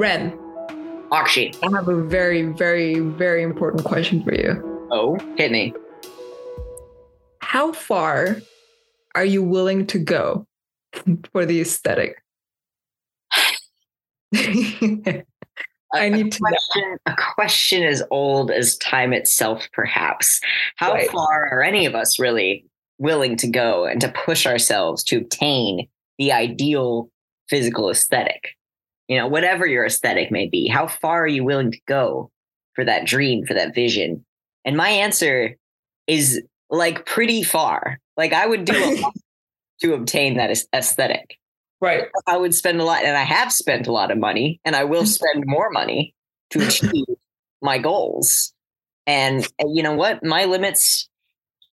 Ren, Akshi. I have a very, very, very important question for you. Oh, hit me. How far are you willing to go for the aesthetic? I need a to question, A question as old as time itself, perhaps. How Right. far are any of us really willing to go and to push ourselves to obtain the ideal physical aesthetic? You know, whatever your aesthetic may be, how far are you willing to go for that dream, for that vision? And my answer is like pretty far. Like I would do a lot to obtain that aesthetic. Right. I would spend a lot, and I have spent a lot of money, and I will spend more money to achieve my goals. And, and you know what? My limits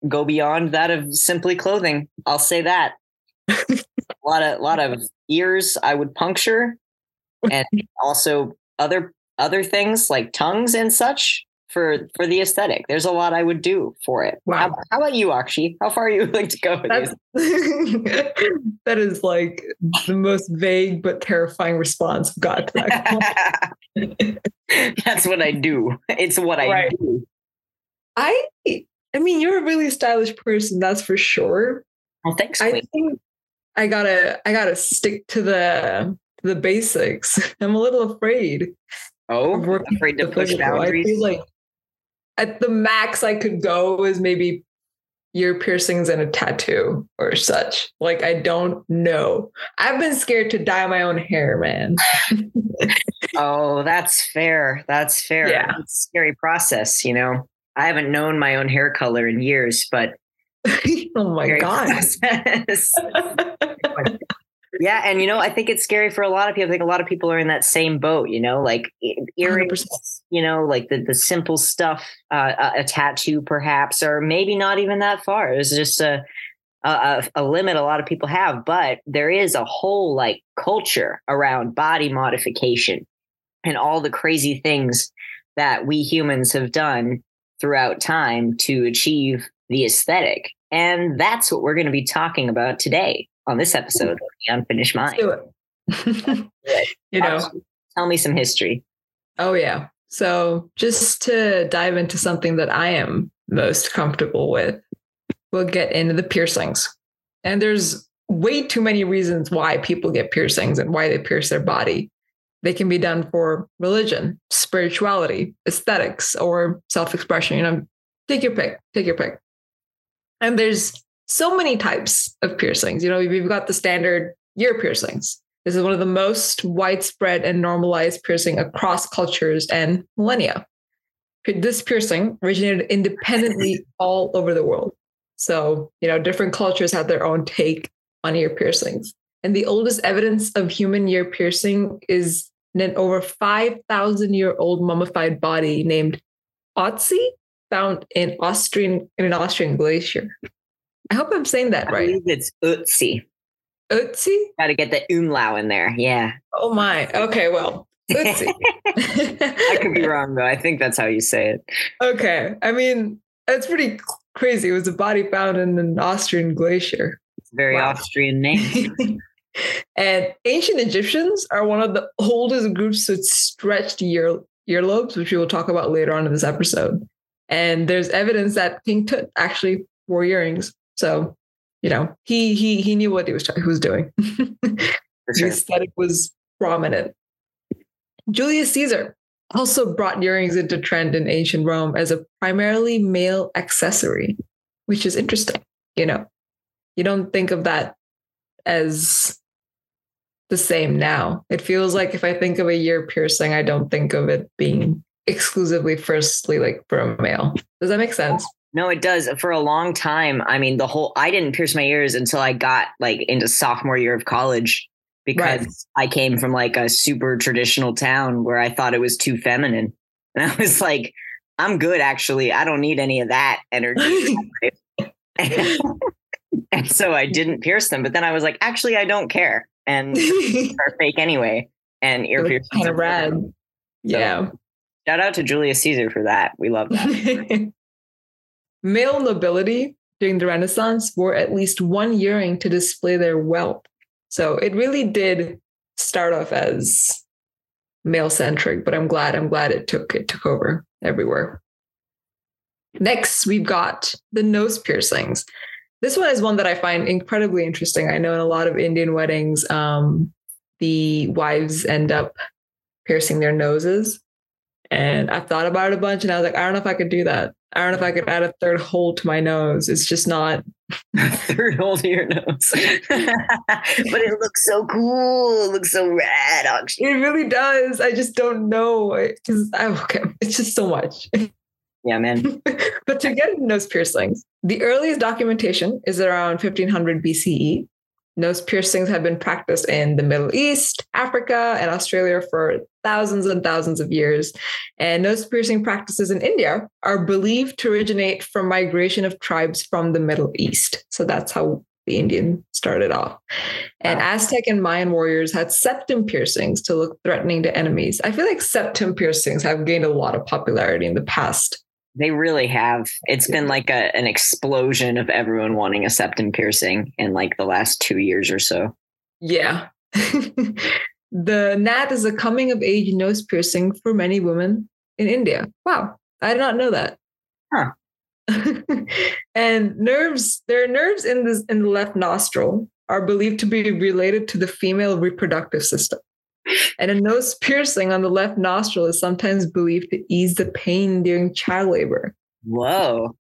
go beyond that of simply clothing. I'll say that. a lot of lot of ears I would puncture, and also other other things like tongues and such for for the aesthetic. There's a lot I would do for it. Wow. How, how about you, Akshi? How far are you willing to go that is like the most vague but terrifying response I've got to that. That's what I do. It's what I Right. do. I I mean, you're a really stylish person, that's for sure. Well, thanks. I Queen. think I gotta I gotta stick to the the basics. I'm a little afraid oh, afraid to push physical. I boundaries. feel like at the max I could go is maybe ear piercings and a tattoo or such. Like I don't know. I've been scared to dye my own hair, man. Oh, that's fair. That's fair. Yeah. It's a scary process, you know. I haven't known my own hair color in years, but oh my god. Yeah, and you know, I think it's scary for a lot of people. I think a lot of people are in that same boat, you know, like earrings, 100%. you know, like the, the simple stuff, uh, a, tattoo perhaps, or maybe not even that far. It's just a, a- a limit a lot of people have, but there is a whole like culture around body modification and all the crazy things that we humans have done throughout time to achieve the aesthetic. And that's what we're going to be talking about today on this episode of The Unfinished Mind. Let's do it. you know. Tell me some history. Oh, yeah. So, just to dive into something that I am most comfortable with, we'll get into the piercings. And there's way too many reasons why people get piercings and why they pierce their body. They can be done for religion, spirituality, aesthetics, or self expression. You know, take your pick, take your pick. And there's so many types of piercings. You know, we've got the standard ear piercings. This is one of the most widespread and normalized piercing across cultures and millennia. This piercing originated independently all over the world. So, you know, different cultures have their own take on ear piercings. And the oldest evidence of human ear piercing is in an over 5,000 year old mummified body named Otzi, found in Austrian in an Austrian glacier. I hope I'm saying that I right. believe it's Utsi. Otzi? Got to get the umlaut in there. Yeah. Oh my. Okay, well, Otzi. I could be wrong, though. I think that's how you say it. okay. I mean, that's pretty crazy. It was a body found in an Austrian glacier. It's a very Wow. Austrian name. and ancient Egyptians are one of the oldest groups with stretched ear earlobes, which we will talk about later on in this episode. And there's evidence that King Tut actually wore earrings. So, you know, he he he knew what he was he was doing. For the sure. aesthetic was prominent. Julius Caesar also brought earrings into trend in ancient Rome as a primarily male accessory, which is interesting. You know, you don't think of that as the same now. It feels like if I think of a ear piercing, I don't think of it being exclusively firstly like for a male. Does that make sense? No, it does. For a long time, I mean, the whole I didn't pierce my ears until I got like into sophomore year of college because I came from like a super traditional town where I thought it was too feminine. And I was like, I'm good actually. I don't need any of that energy. and so I didn't pierce them. But then I was like, actually, I don't care. And are fake anyway. And ear piercings. kind of rad. Yeah. Shout out to Julius Caesar for that. We love that. Male nobility during the Renaissance wore at least one earring to display their wealth. So it really did start off as male centric, but I'm glad I'm glad it took it took over everywhere. Next, we've got the nose piercings. This one is one that I find incredibly interesting. I know in a lot of Indian weddings, um, the wives end up piercing their noses. And I've thought about it a bunch and I was like, I don't know if I could do that. I don't know if I could add a third hole to my nose. It's just not third hole to your nose. but it looks so cool. It looks so rad. Actually. It really does. I just don't know. It's, okay. it's just so much. Yeah, man. but to get nose piercings, the earliest documentation is around 1500 BCE. Nose piercings have been practiced in the Middle East, Africa, and Australia for thousands and thousands of years. And nose piercing practices in India are believed to originate from migration of tribes from the Middle East. So that's how the Indian started off. And wow. Aztec and Mayan warriors had septum piercings to look threatening to enemies. I feel like septum piercings have gained a lot of popularity in the past they really have. It's been like a, an explosion of everyone wanting a septum piercing in like the last two years or so. Yeah. the nath is a coming of age nose piercing for many women in India. Wow. I did not know that. Huh. and nerves, there are nerves in this in the left nostril are believed to be related to the female reproductive system. And a nose piercing on the left nostril is sometimes believed to ease the pain during child labor. Whoa.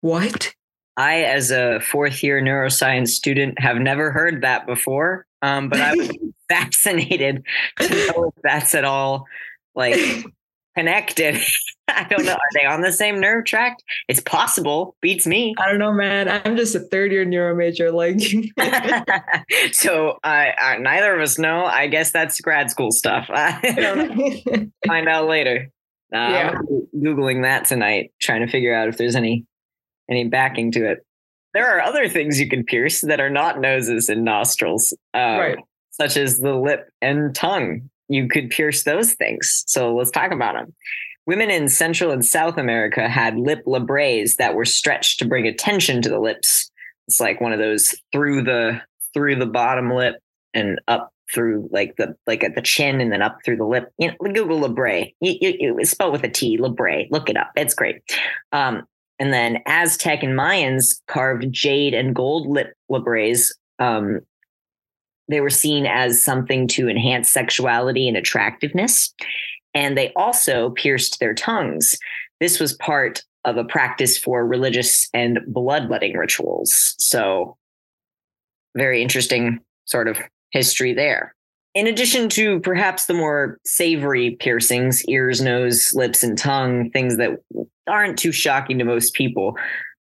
What? I, as a fourth year neuroscience student, have never heard that before. Um, but I was fascinated to know if that's at all like connected. I don't know. Are they on the same nerve tract? It's possible. Beats me. I don't know, man. I'm just a third year neuro major. Like, so uh, uh, neither of us know. I guess that's grad school stuff. I don't know. Find out later. Uh, yeah. Googling that tonight, trying to figure out if there's any any backing to it. There are other things you can pierce that are not noses and nostrils, uh, right. such as the lip and tongue. You could pierce those things. So let's talk about them. Women in Central and South America had lip labrets that were stretched to bring attention to the lips. It's like one of those through the through the bottom lip and up through like the like at the chin and then up through the lip. You know, Google labre. You, you, you spell with a T, labre. Look it up. It's great. Um, and then Aztec and Mayans carved jade and gold lip labrets. Um, they were seen as something to enhance sexuality and attractiveness and they also pierced their tongues. This was part of a practice for religious and bloodletting rituals. So, very interesting sort of history there. In addition to perhaps the more savory piercings, ears, nose, lips, and tongue, things that aren't too shocking to most people,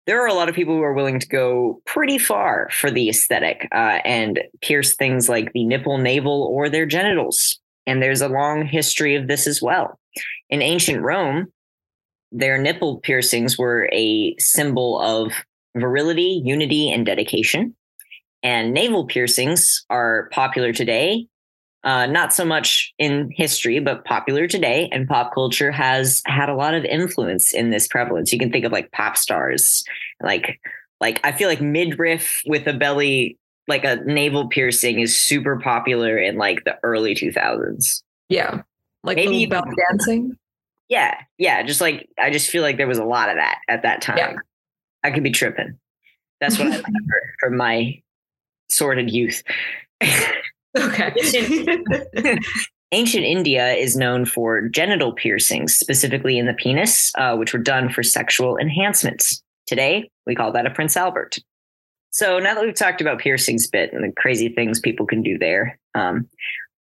there are a lot of people who are willing to go pretty far for the aesthetic uh, and pierce things like the nipple, navel, or their genitals. And there's a long history of this as well. In ancient Rome, their nipple piercings were a symbol of virility, unity, and dedication. And navel piercings are popular today. Uh, not so much in history, but popular today. And pop culture has had a lot of influence in this prevalence. You can think of like pop stars, like like I feel like midriff with a belly like a navel piercing is super popular in like the early 2000s. Yeah. Like maybe bell dancing. Yeah. Yeah. Just like, I just feel like there was a lot of that at that time. Yeah. I could be tripping. That's what I remember from my sordid youth. okay. Ancient India is known for genital piercings, specifically in the penis, uh, which were done for sexual enhancements. Today, we call that a Prince Albert. So now that we've talked about piercings bit and the crazy things people can do there, um,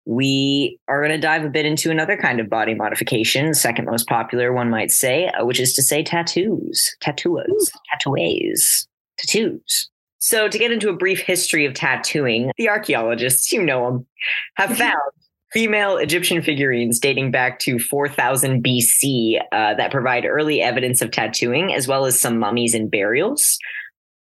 we are going to dive a bit into another kind of body modification, second most popular, one might say, uh, which is to say tattoos, tattooers, tattoos, tattoos. So, to get into a brief history of tattooing, the archaeologists, you know them, have found female Egyptian figurines dating back to 4000 BC uh, that provide early evidence of tattooing, as well as some mummies and burials.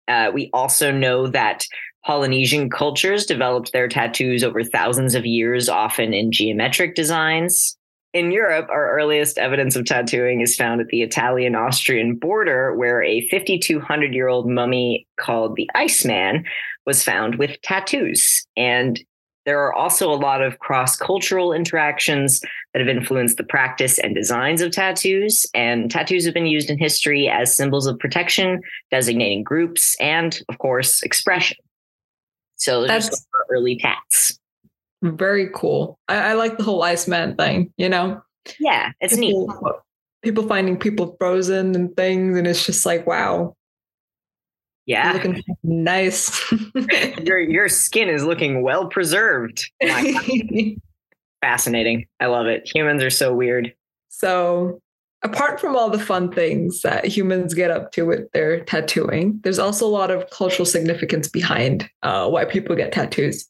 Uh, we also know that Polynesian cultures developed their tattoos over thousands of years, often in geometric designs. In Europe, our earliest evidence of tattooing is found at the Italian Austrian border, where a 5,200 year old mummy called the Iceman was found with tattoos. And there are also a lot of cross cultural interactions that have influenced the practice and designs of tattoos. And tattoos have been used in history as symbols of protection, designating groups, and of course, expression. So those that's early tats. Very cool. I, I, like the whole Iceman thing, you know? Yeah, it's people, neat. People finding people frozen and things, and it's just like, wow. Yeah. looking nice. your your skin is looking well preserved. Fascinating. I love it. Humans are so weird. So apart from all the fun things that humans get up to with their tattooing, there's also a lot of cultural significance behind uh, why people get tattoos.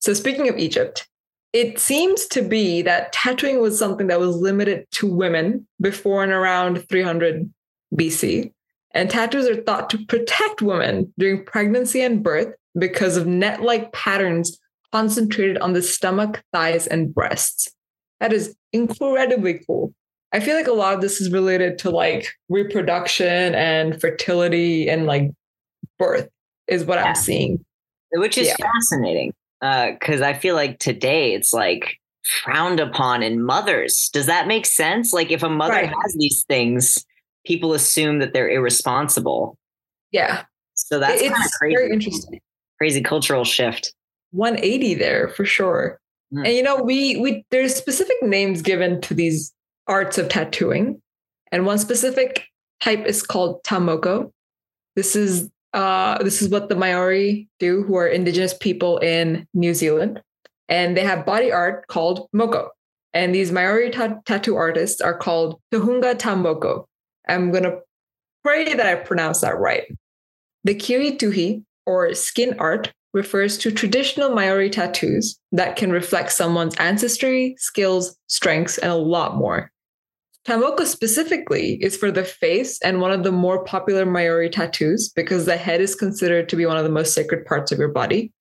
So, speaking of Egypt, it seems to be that tattooing was something that was limited to women before and around 300 BC. And tattoos are thought to protect women during pregnancy and birth because of net like patterns concentrated on the stomach, thighs, and breasts. That is incredibly cool. I feel like a lot of this is related to like reproduction and fertility and like birth is what yeah. I'm seeing. Which is yeah. fascinating. Uh, cause I feel like today it's like frowned upon in mothers. Does that make sense? Like if a mother right. has these things, people assume that they're irresponsible. Yeah. So that's it's crazy. very interesting. Crazy cultural shift. 180 there for sure. Mm. And you know, we we there's specific names given to these arts of tattooing. And one specific type is called tamoko. This is uh, this is what the Maori do, who are indigenous people in New Zealand. And they have body art called moko. And these Maori ta- tattoo artists are called Tohunga Tamoko. I'm going to pray that I pronounce that right. The Kiri Tuhi, or skin art, refers to traditional Maori tattoos that can reflect someone's ancestry, skills, strengths, and a lot more. Tamoko specifically is for the face and one of the more popular Maori tattoos because the head is considered to be one of the most sacred parts of your body.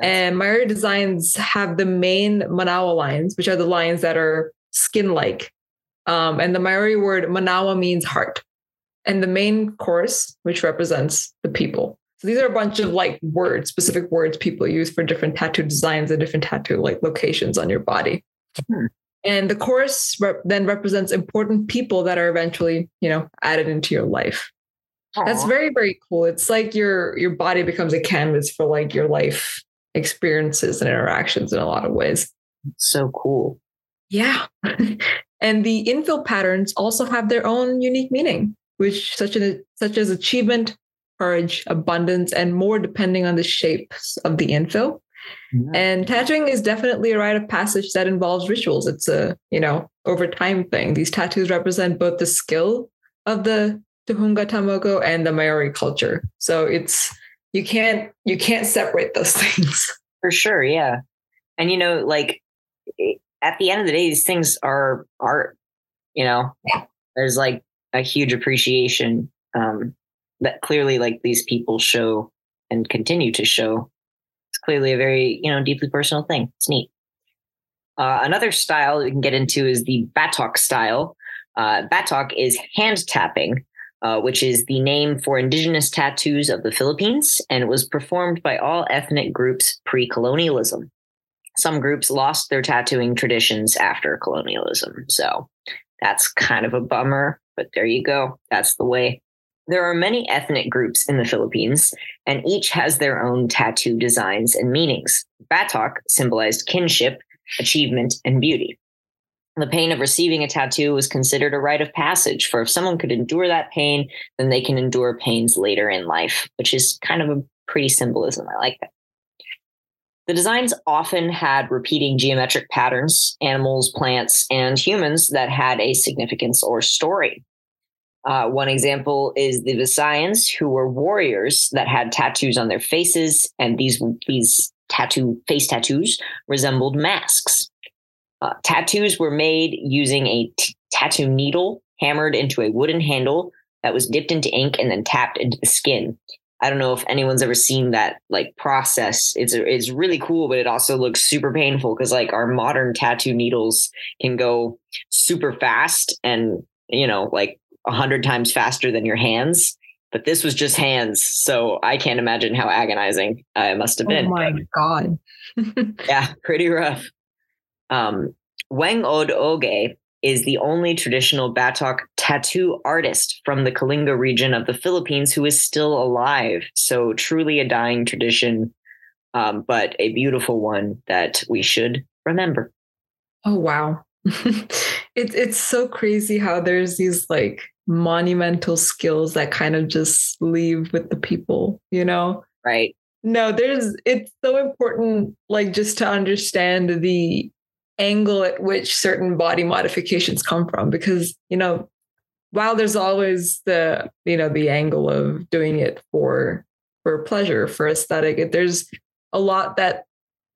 And Maori designs have the main manawa lines, which are the lines that are skin like. Um, and the Maori word manawa means heart. And the main course, which represents the people. So these are a bunch of like words, specific words people use for different tattoo designs and different tattoo like locations on your body. Hmm. And the course rep- then represents important people that are eventually, you know, added into your life. Aww. That's very, very cool. It's like your your body becomes a canvas for like your life experiences and interactions in a lot of ways. So cool. Yeah. and the infill patterns also have their own unique meaning, which such as such as achievement, courage, abundance, and more depending on the shapes of the infill. And tattooing is definitely a rite of passage that involves rituals. It's a, you know, over time thing. These tattoos represent both the skill of the Tohunga Tamoko and the Maori culture. So it's you can't you can't separate those things. For sure, yeah. And you know, like at the end of the day, these things are art. You know, there's like a huge appreciation um, that clearly, like these people show and continue to show clearly a very you know deeply personal thing. It's neat. Uh, another style we can get into is the Batok style. Uh, Batok is hand tapping, uh, which is the name for indigenous tattoos of the Philippines, and it was performed by all ethnic groups pre colonialism. Some groups lost their tattooing traditions after colonialism. So that's kind of a bummer, but there you go. That's the way. There are many ethnic groups in the Philippines, and each has their own tattoo designs and meanings. Batok symbolized kinship, achievement, and beauty. The pain of receiving a tattoo was considered a rite of passage, for if someone could endure that pain, then they can endure pains later in life, which is kind of a pretty symbolism. I like that. The designs often had repeating geometric patterns, animals, plants, and humans that had a significance or story. Uh, one example is the Visayans, who were warriors that had tattoos on their faces, and these these tattoo face tattoos resembled masks. Uh, tattoos were made using a t- tattoo needle hammered into a wooden handle that was dipped into ink and then tapped into the skin. I don't know if anyone's ever seen that like process. It's it's really cool, but it also looks super painful because like our modern tattoo needles can go super fast and you know like a hundred times faster than your hands. But this was just hands, so I can't imagine how agonizing uh, it must have been. Oh my god! yeah, pretty rough. Um, Whang-od Oggay is the only traditional Batok tattoo artist from the Kalinga region of the Philippines who is still alive. So, truly a dying tradition, um, but a beautiful one that we should remember. Oh, wow. it's it's so crazy how there's these like monumental skills that kind of just leave with the people, you know? Right. No, there's it's so important like just to understand the angle at which certain body modifications come from because you know while there's always the you know the angle of doing it for for pleasure for aesthetic there's a lot that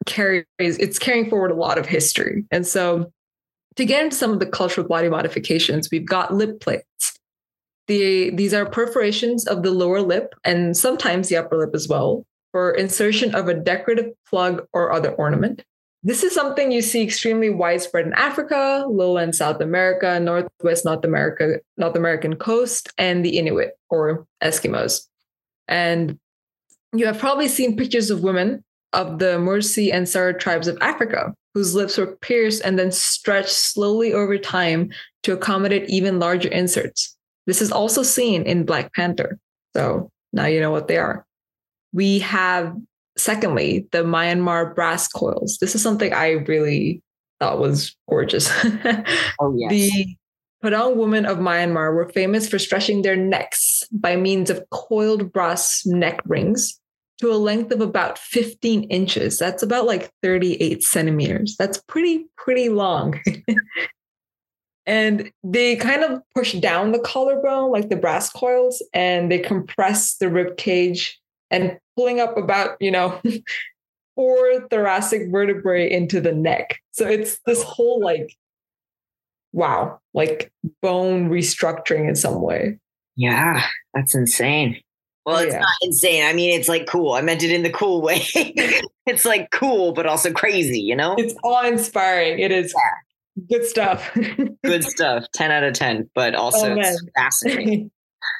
carries it's carrying forward a lot of history and so to get into some of the cultural body modifications we've got lip plates the these are perforations of the lower lip and sometimes the upper lip as well for insertion of a decorative plug or other ornament this is something you see extremely widespread in Africa, lowland South America, northwest North America, North American coast, and the Inuit or Eskimos. And you have probably seen pictures of women of the Mursi and Sara tribes of Africa whose lips were pierced and then stretched slowly over time to accommodate even larger inserts. This is also seen in Black Panther. So now you know what they are. We have secondly, the Myanmar brass coils. This is something I really thought was gorgeous. oh, yes. The Padaung women of Myanmar were famous for stretching their necks by means of coiled brass neck rings to a length of about 15 inches. That's about like 38 centimeters. That's pretty, pretty long. and they kind of push down the collarbone like the brass coils and they compress the rib cage and pulling up about, you know, four thoracic vertebrae into the neck. So it's this oh. whole like, wow, like bone restructuring in some way. Yeah, that's insane. Well, it's yeah. not insane. I mean, it's like cool. I meant it in the cool way. it's like cool, but also crazy, you know? It's awe inspiring. It is. Good stuff. good stuff. 10 out of 10, but also oh, fascinating.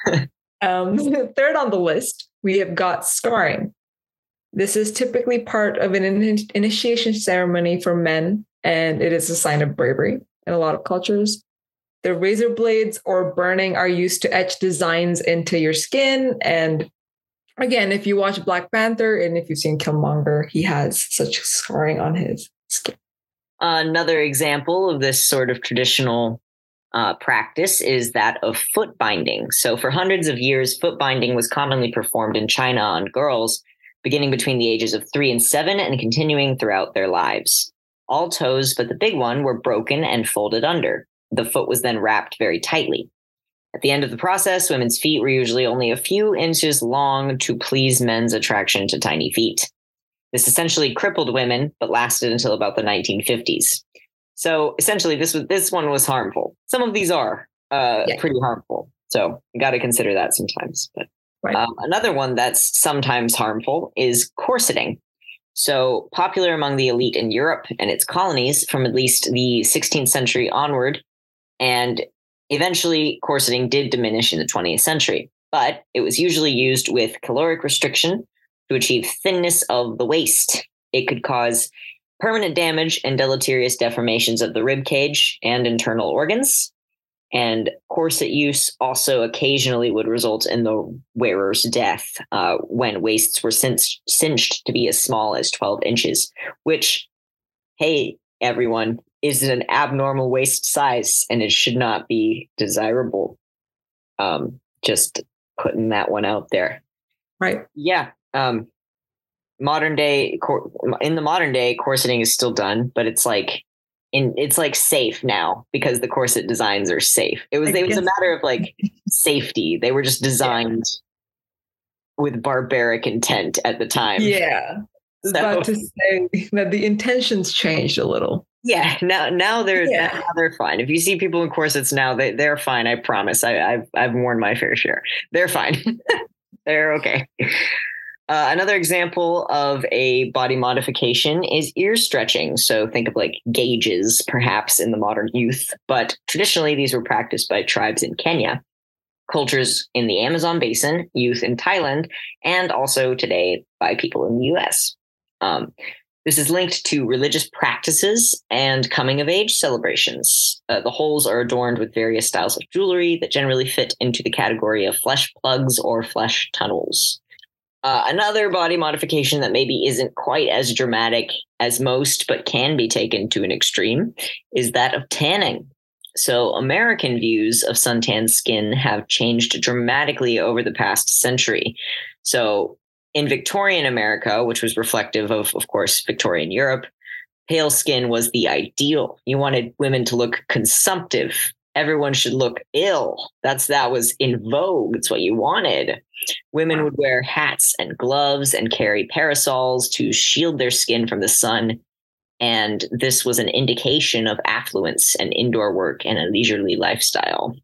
um, third on the list we have got scarring. This is typically part of an in- initiation ceremony for men, and it is a sign of bravery in a lot of cultures. The razor blades or burning are used to etch designs into your skin. And again, if you watch Black Panther and if you've seen Killmonger, he has such scarring on his skin. Another example of this sort of traditional uh, practice is that of foot binding. So, for hundreds of years, foot binding was commonly performed in China on girls, beginning between the ages of three and seven and continuing throughout their lives. All toes but the big one were broken and folded under. The foot was then wrapped very tightly. At the end of the process, women's feet were usually only a few inches long to please men's attraction to tiny feet. This essentially crippled women, but lasted until about the 1950s. So essentially, this was this one was harmful. Some of these are uh, yeah. pretty harmful. So you got to consider that sometimes. But right. um, another one that's sometimes harmful is corseting. So popular among the elite in Europe and its colonies from at least the 16th century onward, and eventually corseting did diminish in the 20th century. But it was usually used with caloric restriction to achieve thinness of the waist. It could cause permanent damage and deleterious deformations of the rib cage and internal organs. And corset use also occasionally would result in the wearer's death uh, when waists were cinched, cinched to be as small as 12 inches, which, hey, everyone, is an abnormal waist size and it should not be desirable. Um, just putting that one out there. Right. Yeah. Um, modern day in the modern day corseting is still done but it's like in it's like safe now because the corset designs are safe. It was it was a matter of like safety. They were just designed yeah. with barbaric intent at the time. Yeah. So, about to say that the intentions changed a little. Yeah now now they're yeah. now they're fine. If you see people in corsets now they, they're fine i promise. I, i've i've worn my fair share. They're fine. They're okay uh, another example of a body modification is ear stretching. So think of like gauges, perhaps in the modern youth, but traditionally these were practiced by tribes in Kenya, cultures in the Amazon basin, youth in Thailand, and also today by people in the US. Um, This is linked to religious practices and coming of age celebrations. Uh, the holes are adorned with various styles of jewelry that generally fit into the category of flesh plugs or flesh tunnels. Uh, another body modification that maybe isn't quite as dramatic as most, but can be taken to an extreme, is that of tanning. So, American views of suntan skin have changed dramatically over the past century. So, in Victorian America, which was reflective of, of course, Victorian Europe, pale skin was the ideal. You wanted women to look consumptive. Everyone should look ill. That's that was in vogue. It's what you wanted. Women would wear hats and gloves and carry parasols to shield their skin from the sun. And this was an indication of affluence and indoor work and a leisurely lifestyle.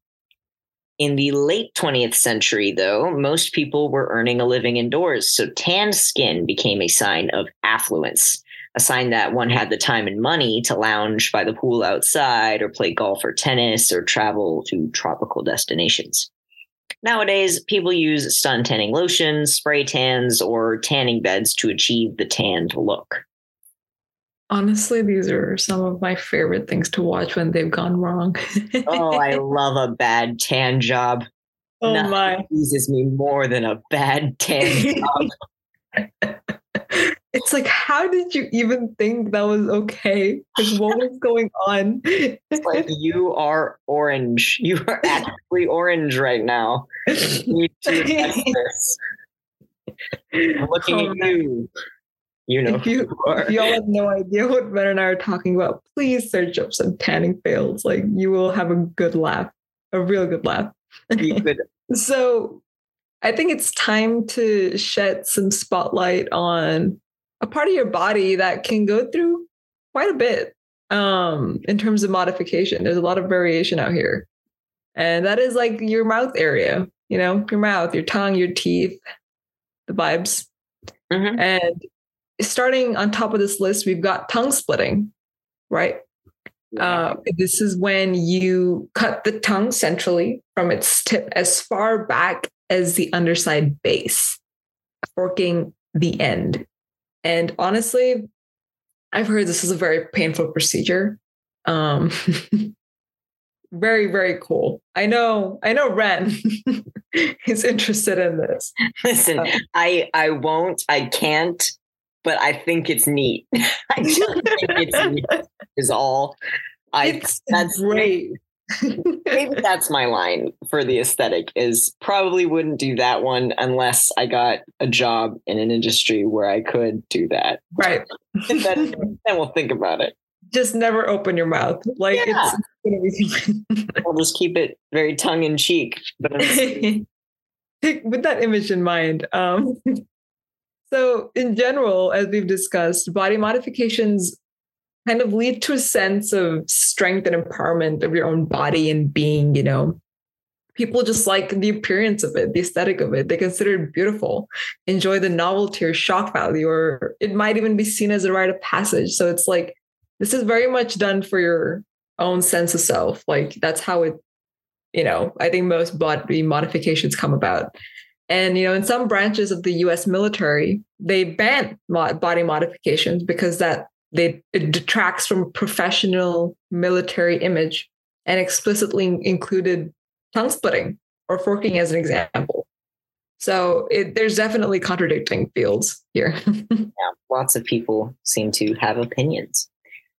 In the late 20th century, though, most people were earning a living indoors, so tanned skin became a sign of affluence, a sign that one had the time and money to lounge by the pool outside or play golf or tennis or travel to tropical destinations. Nowadays, people use sun tanning lotions, spray tans, or tanning beds to achieve the tanned look. Honestly, these are some of my favorite things to watch when they've gone wrong. oh, I love a bad tan job. Oh Nothing my. pleases me more than a bad tan job. It's like, how did you even think that was okay? Like, what was going on? It's like you are orange. You are actually orange right now. You this. I'm looking Oh, at you. You know if you, you y'all have no idea what Ben and I are talking about, please search up some tanning fails. Like you will have a good laugh, a real good laugh. So I think it's time to shed some spotlight on a part of your body that can go through quite a bit um, in terms of modification. There's a lot of variation out here. And that is like your mouth area, you know, your mouth, your tongue, your teeth, the vibes. Mhm. And starting on top of this list, we've got tongue splitting, right? Uh, this is when you cut the tongue centrally from its tip as far back as the underside base, forking the end. And honestly, I've heard this is a very painful procedure. Um, very, very cool. I know, I know Ren is interested in this. Listen, Uh, I I won't, I can't, but I think it's neat. I just think it's neat is all. I it's that's great. Maybe that's my line for the aesthetic is probably wouldn't do that one unless I got a job in an industry where I could do that. right. And then, then we'll think about it. Just never open your mouth. Like Yeah. it's gonna be I'll just keep it very tongue in cheek. But with that image in mind. Um, so, in general, as we've discussed, body modifications kind of lead to a sense of strength and empowerment of your own body and being, you know. People just like the appearance of it, the aesthetic of it. They consider it beautiful, enjoy the novelty or shock value, or it might even be seen as a rite of passage. So it's like, this is very much done for your own sense of self. Like, that's how it you know, I think most body modifications come about. And, you know, in some branches of the US military, they ban body modifications because that they it detracts from professional military image and explicitly included tongue splitting or forking as an example. So it, there's definitely contradicting fields here. yeah, lots of people seem to have opinions.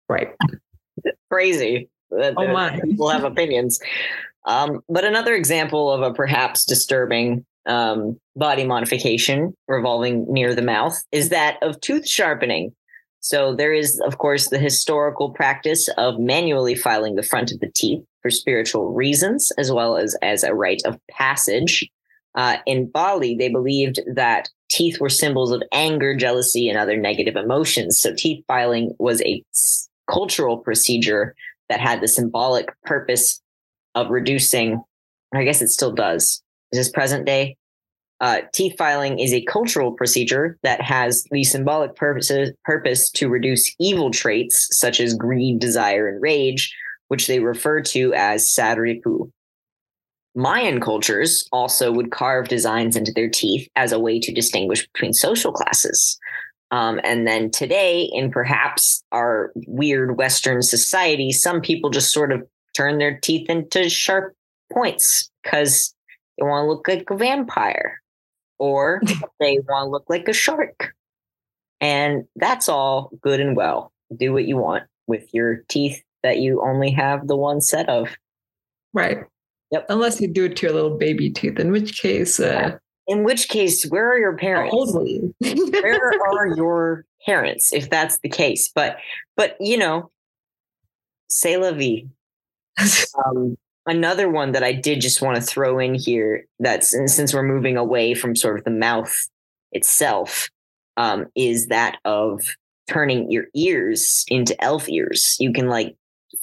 right. Crazy. that- Oh my. People have opinions. Um, but another example of a perhaps disturbing um, body modification revolving near the mouth is that of tooth sharpening. So there is, of course, the historical practice of manually filing the front of the teeth for spiritual reasons, as well as as a rite of passage. Uh, in Bali, they believed that teeth were symbols of anger, jealousy, and other negative emotions. So teeth filing was a cultural procedure that had the symbolic purpose of reducing, I guess it still does. Is this present day? Uh, teeth filing is a cultural procedure that has the symbolic purposes, purpose to reduce evil traits such as greed, desire, and rage, which they refer to as sadripu. Mayan cultures also would carve designs into their teeth as a way to distinguish between social classes. Um, and then today, in perhaps our weird Western society, some people just sort of turn their teeth into sharp points because they want to look like a vampire or they want to look like a shark. And that's all good and well. Do what you want with your teeth that you only have the one set of. Right. Yep. Unless you do it to your little baby tooth, in which case, uh, In which case, where are your parents? how old were you? where are your parents if that's the case? But but you know, say la vie. Um, another one that I did just want to throw in here that's since we're moving away from sort of the mouth itself, um, is that of turning your ears into elf ears. You can like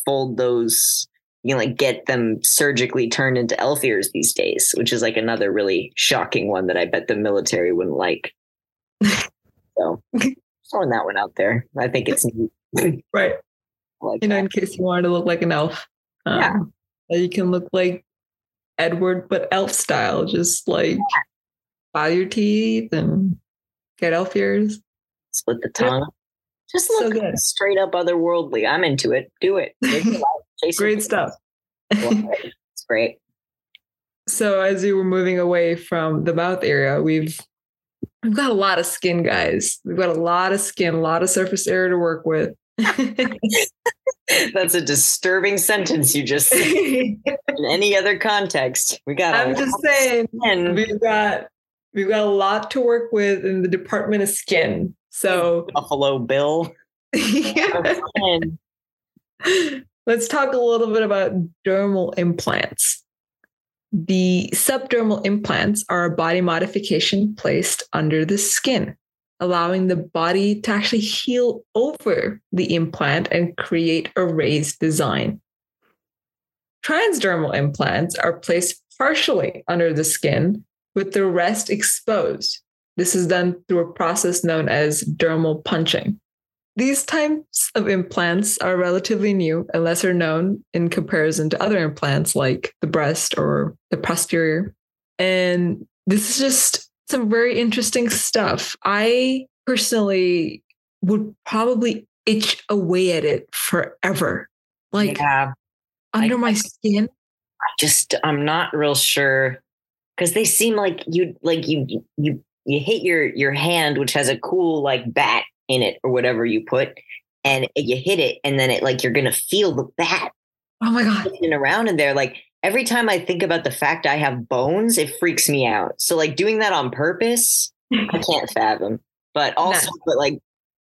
fold those, you can like get them surgically turned into elf ears these days, which is like another really shocking one that I bet the military wouldn't like. so throwing that one out there. I think it's neat. right. Like You know, that. in case you wanted to look like an elf. Um, Yeah. That You can look like Edward, but elf style. Just like file your teeth and get elf ears. split the tongue. Just So look good. straight up otherworldly. I'm into it. Do it. Live your life. Chase Great stuff. It's great. So as you were moving away from the mouth area, we've we've got a lot of skin, guys. We've got a lot of skin, a lot of surface area to work with. That's a disturbing sentence you just said. In any other context, we got. I'm just saying we've got we've got a lot to work with in the department of skin. So Buffalo Bill. Let's talk a little bit about dermal implants. The subdermal implants are a body modification placed under the skin, allowing the body to actually heal over the implant and create a raised design. Transdermal implants are placed partially under the skin with the rest exposed. This is done through a process known as dermal punching. These types of implants are relatively new and lesser known in comparison to other implants like the breast or the posterior. And this is just some very interesting stuff. I personally would probably itch away at it forever. Like yeah, under I- my skin. I just I'm not real sure because they seem like you like you you you hit your your hand which has a cool like bat in it or whatever you put and you hit it and then it like you're gonna feel the bat Oh my God. around in there like every time I think about the fact I have bones it freaks me out. So like doing that on purpose I can't fathom. But also No. but like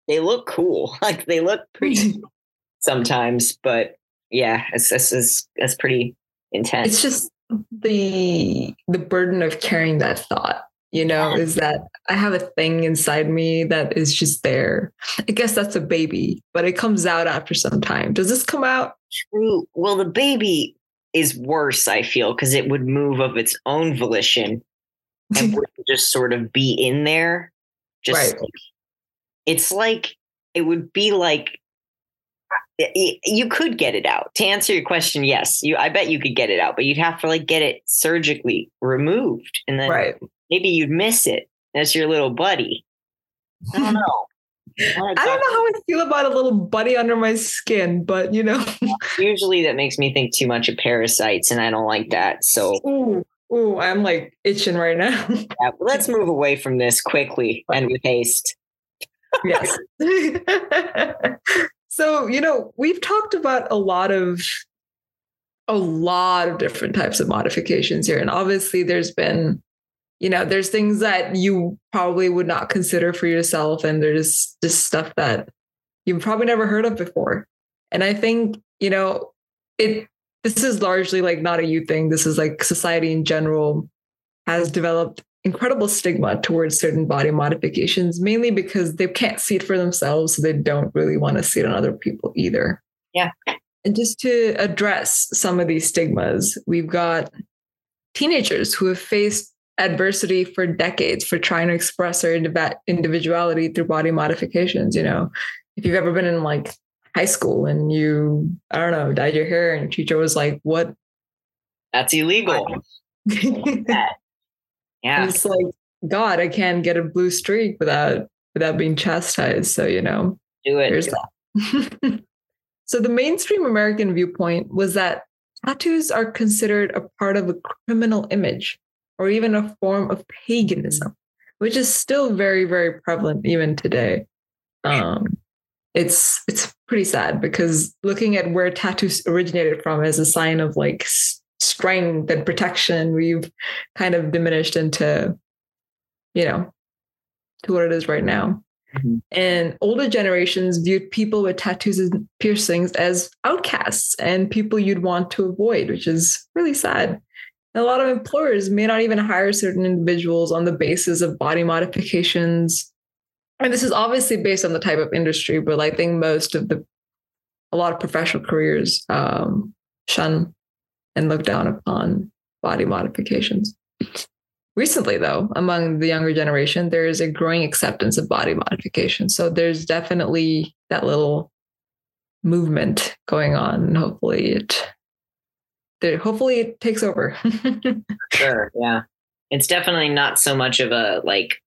they look cool. Like they look pretty sometimes but yeah it's it's it's, it's pretty intense. It's just the the burden of carrying that thought you know is that i have a thing inside me that is just there. I guess that's a baby but it comes out after some time. Does this come out? True. Well, the baby is worse, I feel, because it would move of its own volition and wouldn't just sort of be in there. Just Right. like, it's like it would be like uh, y- you could get it out. To answer your question, yes, you. I bet you could get it out, but you'd have to like get it surgically removed, and then right maybe you'd miss it. That's your little buddy. I don't know. I don't know how i feel about a little buddy under my skin but you know Usually, that makes me think too much of parasites, and I don't like that. So ooh, ooh i'm like itching right now Yeah, let's move away from this quickly and with haste. yes. so, you know, we've talked about a lot of a lot of different types of modifications here and obviously there's been you know, there's things that you probably would not consider for yourself and there's just stuff that you've probably never heard of before. And I think, you know, it this is largely like not a you thing. This is like society in general has developed incredible stigma towards certain body modifications, mainly because they can't see it for themselves. So they don't really want to see it on other people either. Yeah. And just to address some of these stigmas, we've got teenagers who have faced adversity for decades for trying to express their individuality through body modifications. You know, if you've ever been in like high school and you, I don't know, dyed your hair and your teacher was like, what? That's illegal. and Yeah. it's like, God, I can't get a blue streak without without being chastised. So, you know, Do it. there's that. so the mainstream American viewpoint was that tattoos are considered a part of a criminal image or even a form of paganism, which is still very, very prevalent even today. Um, it's it's pretty sad because looking at where tattoos originated from as a sign of like strength and protection, we've kind of diminished into, you know, to what it is right now. Mm-hmm. And older generations viewed people with tattoos and piercings as outcasts and people you'd want to avoid, which is really sad. A lot of employers may not even hire certain individuals on the basis of body modifications. And this is obviously based on the type of industry, but I think most of the, a lot of professional careers um, shun and look down upon body modifications. Recently, though, among the younger generation, there is a growing acceptance of body modification. So there's definitely that little movement going on. And hopefully it there hopefully it takes over. sure. Yeah. It's definitely not so much of a like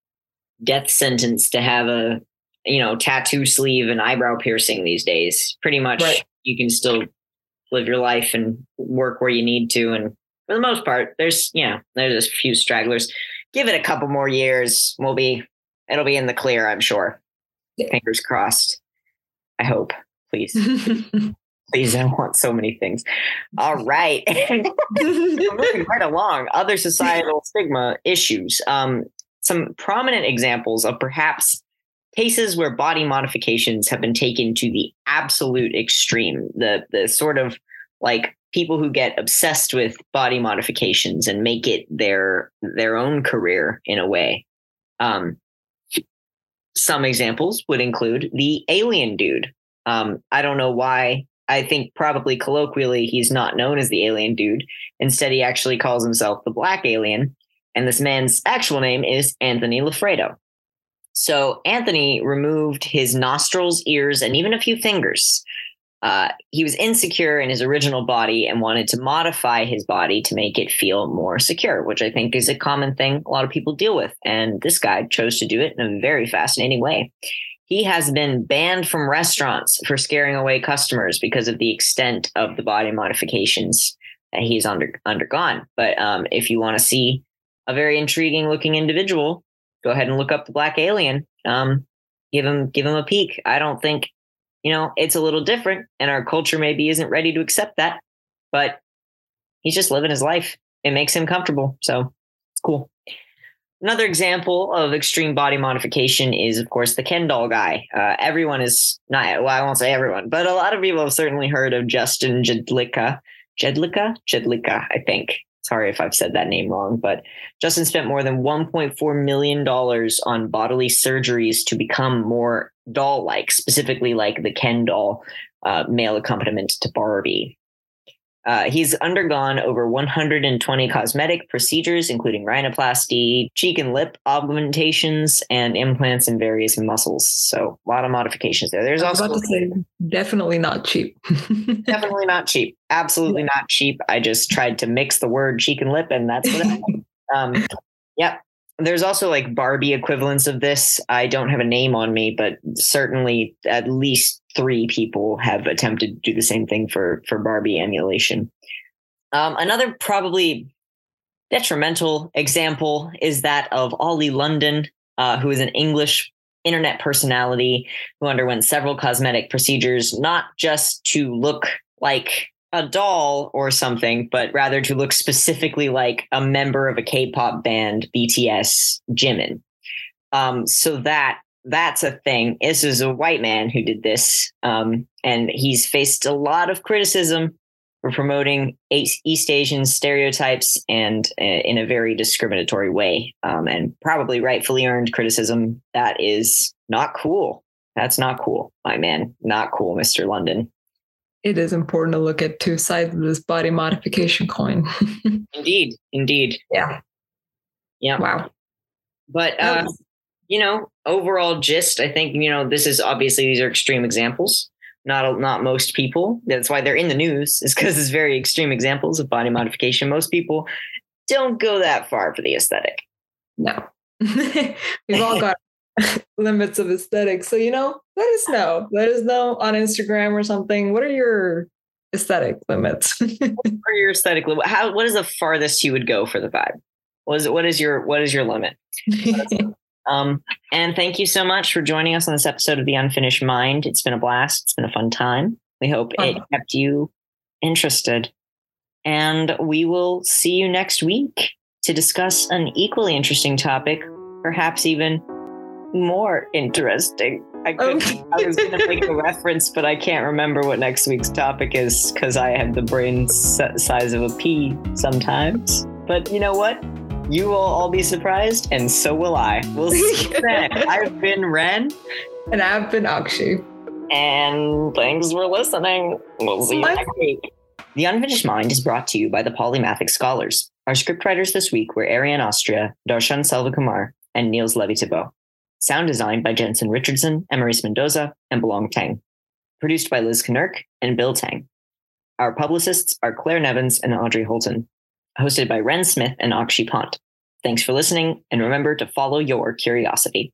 death sentence to have a you know tattoo sleeve and eyebrow piercing these days. Pretty much right. you can still live your life and work where you need to and for the most part, there's you know there's a few stragglers. Give it a couple more years, we'll be it'll be in the clear. I'm sure. Fingers crossed. I hope. Please. Please, I want so many things. All right. moving right along. Other societal stigma issues. Um, some prominent examples of perhaps cases where body modifications have been taken to the absolute extreme. The the sort of like people who get obsessed with body modifications and make it their their own career in a way. Um, some examples would include the alien dude. Um, I don't know why. I think probably colloquially he's not known as the alien dude. Instead, he actually calls himself the black alien. And this man's actual name is Anthony Loffredo. So Anthony removed his nostrils, ears, and even a few fingers uh, he was insecure in his original body and wanted to modify his body to make it feel more secure, which I think is a common thing a lot of people deal with. And this guy chose to do it in a very fascinating way. He has been banned from restaurants for scaring away customers because of the extent of the body modifications that he's under, undergone. But um, if you want to see a very intriguing looking individual, go ahead and look up the Black Alien. Um, give him give him a peek. I don't think you know, it's a little different and our culture maybe isn't ready to accept that, but he's just living his life. It makes him comfortable. So it's cool. Another example of extreme body modification is, of course, the Ken doll guy. Uh, everyone is not, well, I won't say everyone, but a lot of people have certainly heard of Justin Jedlica. Jedlica? Jedlica, I think. Sorry if I've said that name wrong, but Justin spent more than $1.4 million on bodily surgeries to become more doll like, specifically like the Ken doll uh, male accompaniment to Barbie. Uh, he's undergone over 120 cosmetic procedures, including rhinoplasty, cheek and lip augmentations, and implants in various muscles. So a lot of modifications there. There's also say, definitely not cheap. definitely not cheap. Absolutely not cheap. I just tried to mix the word cheek and lip, and that's what. I, um, yeah, there's also like Barbie equivalents of this. I don't have a name on me, but certainly at least three people have attempted to do the same thing for for Barbie emulation. Um, another probably detrimental example is that of Ollie London, uh, who is an English internet personality who underwent several cosmetic procedures, not just to look like a doll or something, but rather to look specifically like a member of a K-pop band, BTS, Jimin. Um, so that that's a thing. This is a white man who did this, um, and he's faced a lot of criticism for promoting East Asian stereotypes and uh, in a very discriminatory way, um, and probably rightfully earned criticism. That is not cool. That's not cool, my man. Not cool, Mr. London it is important to look at two sides of this body modification coin. indeed, indeed. Yeah. Yeah. Wow. But uh, you know, overall gist, I think you know this is obviously these are extreme examples. Not not most people. That's why they're in the news. Is because it's very extreme examples of body modification. Most people don't go that far for the aesthetic. No. We've all got limits of aesthetics. So, you know, let us know. Let us know on Instagram or something. What are your aesthetic limits? what are your aesthetic limit? How what is the farthest you would go for the vibe? What is what is your what is your limit? um, and thank you so much for joining us on this episode of The Unfinished Mind. It's been a blast. It's been a fun time. We hope it kept you interested. And we will see you next week to discuss an equally interesting topic, perhaps even more interesting. I, could, okay. I was going to make a reference, but I can't remember what next week's topic is because I have the brain size of a pea sometimes. But you know what? You will all be surprised, and so will I. We'll see you then. I've been Ren. And I've been Akshi. And thanks for listening. We'll see you next week. The Unfinished Mind is brought to you by the Polymathic Scholars. Our scriptwriters this week were Ariane Austria, Darshan Selvakumar, and Niels Levy Thibault. Sound design by Jensen Richardson, Emery Mendoza, and Belong Tang. Produced by Liz Knirk and Bill Tang. Our publicists are Claire Nevins and Audrey Holton. Hosted by Ren Smith and Akshi Pant. Thanks for listening, and remember to follow your curiosity.